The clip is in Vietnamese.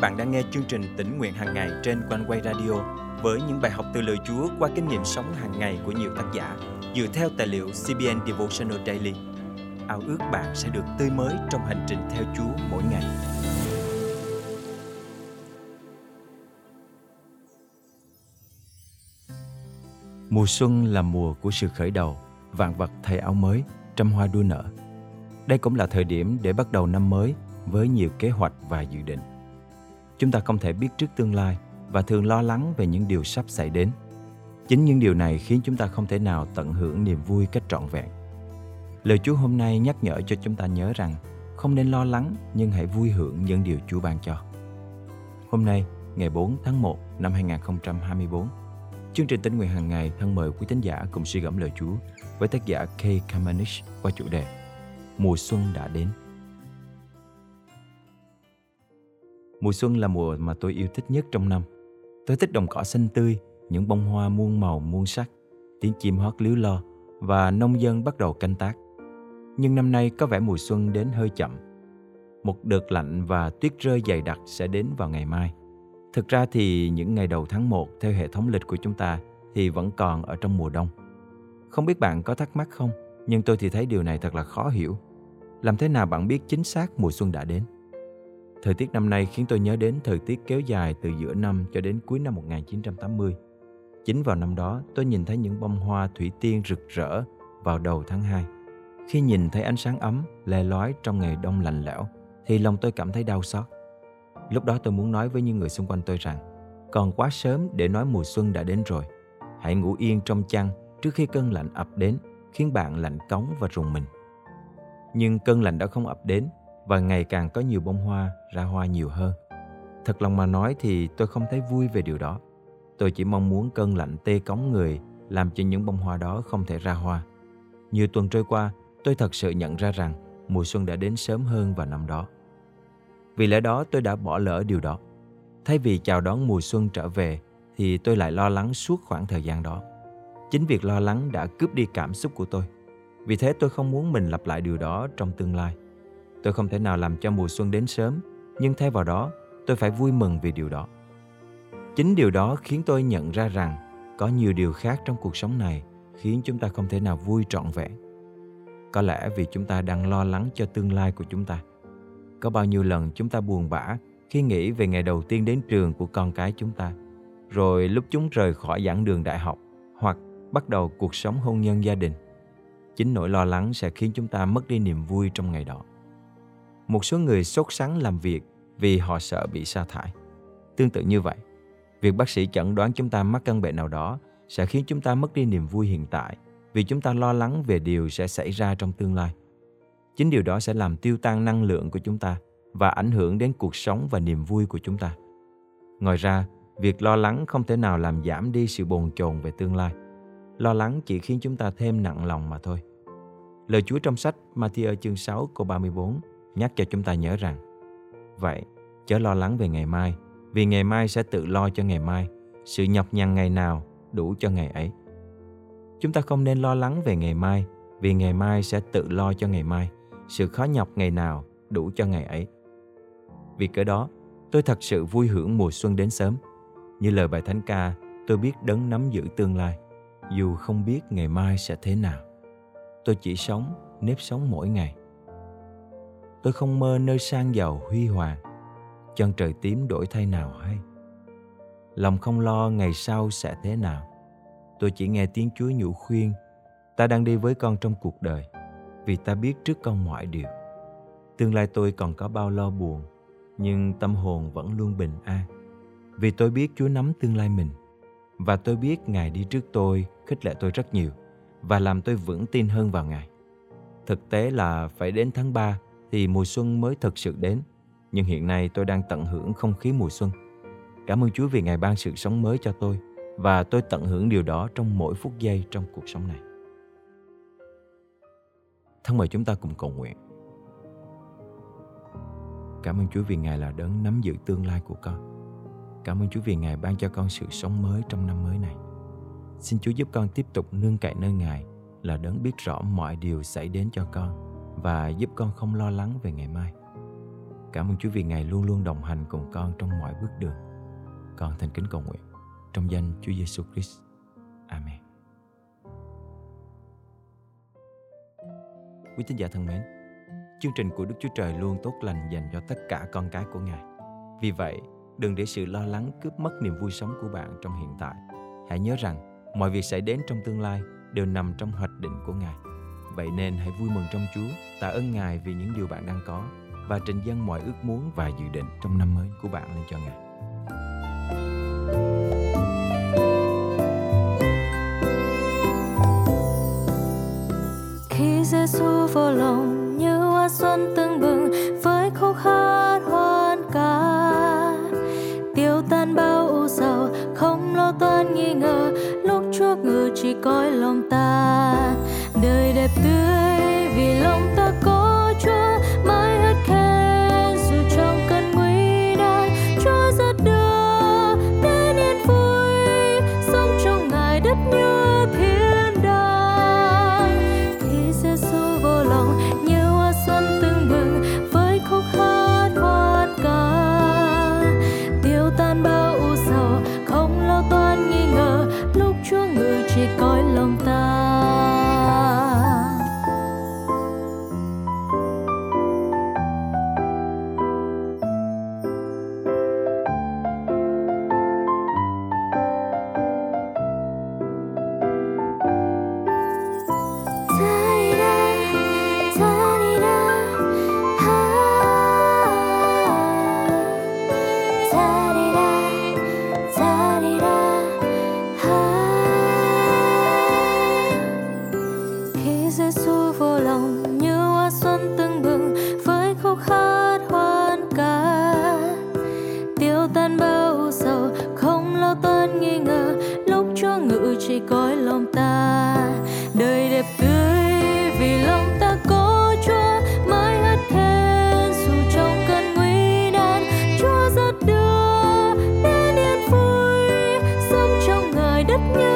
bạn đang nghe chương trình tỉnh nguyện hàng ngày trên quanh quay radio với những bài học từ lời Chúa qua kinh nghiệm sống hàng ngày của nhiều tác giả dựa theo tài liệu CBN Devotional Daily. Ao ước bạn sẽ được tươi mới trong hành trình theo Chúa mỗi ngày. Mùa xuân là mùa của sự khởi đầu, vạn vật thay áo mới, trăm hoa đua nở. Đây cũng là thời điểm để bắt đầu năm mới với nhiều kế hoạch và dự định. Chúng ta không thể biết trước tương lai và thường lo lắng về những điều sắp xảy đến. Chính những điều này khiến chúng ta không thể nào tận hưởng niềm vui cách trọn vẹn. Lời Chúa hôm nay nhắc nhở cho chúng ta nhớ rằng không nên lo lắng nhưng hãy vui hưởng những điều Chúa ban cho. Hôm nay, ngày 4 tháng 1 năm 2024, chương trình tính nguyện hàng ngày thân mời quý tín giả cùng suy gẫm lời Chúa với tác giả Kay Kamanish qua chủ đề Mùa xuân đã đến. Mùa xuân là mùa mà tôi yêu thích nhất trong năm. Tôi thích đồng cỏ xanh tươi, những bông hoa muôn màu muôn sắc, tiếng chim hót líu lo và nông dân bắt đầu canh tác. Nhưng năm nay có vẻ mùa xuân đến hơi chậm. Một đợt lạnh và tuyết rơi dày đặc sẽ đến vào ngày mai. Thực ra thì những ngày đầu tháng 1 theo hệ thống lịch của chúng ta thì vẫn còn ở trong mùa đông. Không biết bạn có thắc mắc không, nhưng tôi thì thấy điều này thật là khó hiểu. Làm thế nào bạn biết chính xác mùa xuân đã đến? Thời tiết năm nay khiến tôi nhớ đến thời tiết kéo dài từ giữa năm cho đến cuối năm 1980. Chính vào năm đó, tôi nhìn thấy những bông hoa thủy tiên rực rỡ vào đầu tháng 2. Khi nhìn thấy ánh sáng ấm, le lói trong ngày đông lạnh lẽo, thì lòng tôi cảm thấy đau xót. Lúc đó tôi muốn nói với những người xung quanh tôi rằng, còn quá sớm để nói mùa xuân đã đến rồi. Hãy ngủ yên trong chăn trước khi cơn lạnh ập đến, khiến bạn lạnh cống và rùng mình. Nhưng cơn lạnh đã không ập đến và ngày càng có nhiều bông hoa ra hoa nhiều hơn. Thật lòng mà nói thì tôi không thấy vui về điều đó. Tôi chỉ mong muốn cơn lạnh tê cống người làm cho những bông hoa đó không thể ra hoa. Nhiều tuần trôi qua, tôi thật sự nhận ra rằng mùa xuân đã đến sớm hơn vào năm đó. Vì lẽ đó tôi đã bỏ lỡ điều đó. Thay vì chào đón mùa xuân trở về thì tôi lại lo lắng suốt khoảng thời gian đó. Chính việc lo lắng đã cướp đi cảm xúc của tôi. Vì thế tôi không muốn mình lặp lại điều đó trong tương lai. Tôi không thể nào làm cho mùa xuân đến sớm, nhưng thay vào đó, tôi phải vui mừng vì điều đó. Chính điều đó khiến tôi nhận ra rằng có nhiều điều khác trong cuộc sống này khiến chúng ta không thể nào vui trọn vẹn. Có lẽ vì chúng ta đang lo lắng cho tương lai của chúng ta. Có bao nhiêu lần chúng ta buồn bã khi nghĩ về ngày đầu tiên đến trường của con cái chúng ta, rồi lúc chúng rời khỏi giảng đường đại học hoặc bắt đầu cuộc sống hôn nhân gia đình. Chính nỗi lo lắng sẽ khiến chúng ta mất đi niềm vui trong ngày đó một số người sốt sắng làm việc vì họ sợ bị sa thải. Tương tự như vậy, việc bác sĩ chẩn đoán chúng ta mắc căn bệnh nào đó sẽ khiến chúng ta mất đi niềm vui hiện tại vì chúng ta lo lắng về điều sẽ xảy ra trong tương lai. Chính điều đó sẽ làm tiêu tan năng lượng của chúng ta và ảnh hưởng đến cuộc sống và niềm vui của chúng ta. Ngoài ra, việc lo lắng không thể nào làm giảm đi sự bồn chồn về tương lai. Lo lắng chỉ khiến chúng ta thêm nặng lòng mà thôi. Lời Chúa trong sách Matthew chương 6 câu 34 nhắc cho chúng ta nhớ rằng, vậy, chớ lo lắng về ngày mai, vì ngày mai sẽ tự lo cho ngày mai, sự nhọc nhằn ngày nào đủ cho ngày ấy. Chúng ta không nên lo lắng về ngày mai, vì ngày mai sẽ tự lo cho ngày mai, sự khó nhọc ngày nào đủ cho ngày ấy. Vì cớ đó, tôi thật sự vui hưởng mùa xuân đến sớm. Như lời bài thánh ca, tôi biết đấng nắm giữ tương lai, dù không biết ngày mai sẽ thế nào. Tôi chỉ sống, nếp sống mỗi ngày tôi không mơ nơi sang giàu huy hoàng. Chân trời tím đổi thay nào hay? Lòng không lo ngày sau sẽ thế nào. Tôi chỉ nghe tiếng chúa nhủ khuyên, ta đang đi với con trong cuộc đời, vì ta biết trước con mọi điều. Tương lai tôi còn có bao lo buồn, nhưng tâm hồn vẫn luôn bình an. Vì tôi biết chúa nắm tương lai mình, và tôi biết ngài đi trước tôi, khích lệ tôi rất nhiều, và làm tôi vững tin hơn vào ngài. Thực tế là phải đến tháng 3 thì mùa xuân mới thực sự đến. Nhưng hiện nay tôi đang tận hưởng không khí mùa xuân. Cảm ơn Chúa vì Ngài ban sự sống mới cho tôi, và tôi tận hưởng điều đó trong mỗi phút giây trong cuộc sống này. Thân mời chúng ta cùng cầu nguyện. Cảm ơn Chúa vì Ngài là đấng nắm giữ tương lai của con. Cảm ơn Chúa vì Ngài ban cho con sự sống mới trong năm mới này. Xin Chúa giúp con tiếp tục nương cậy nơi Ngài là đấng biết rõ mọi điều xảy đến cho con và giúp con không lo lắng về ngày mai. Cảm ơn Chúa vì Ngài luôn luôn đồng hành cùng con trong mọi bước đường. Con thành kính cầu nguyện trong danh Chúa Giêsu Christ. Amen. Quý tín giả thân mến, chương trình của Đức Chúa Trời luôn tốt lành dành cho tất cả con cái của Ngài. Vì vậy, đừng để sự lo lắng cướp mất niềm vui sống của bạn trong hiện tại. Hãy nhớ rằng, mọi việc xảy đến trong tương lai đều nằm trong hoạch định của Ngài. Vậy nên hãy vui mừng trong Chúa, tạ ơn Ngài vì những điều bạn đang có và trình dâng mọi ước muốn và dự định trong năm mới của bạn lên cho Ngài. Khi Giêsu vô lòng như hoa xuân tưng bừng với khúc hát hoan ca tiêu tan bao ưu sầu không lo toan nghi ngờ lúc Chúa ngự chỉ coi lòng chỉ coi lòng ta. Đời đẹp tươi vì lòng ta có chúa mãi hát thêm dù trong cơn nguy nan, chúa rất đưa đến yên vui sống trong ngài đất nhà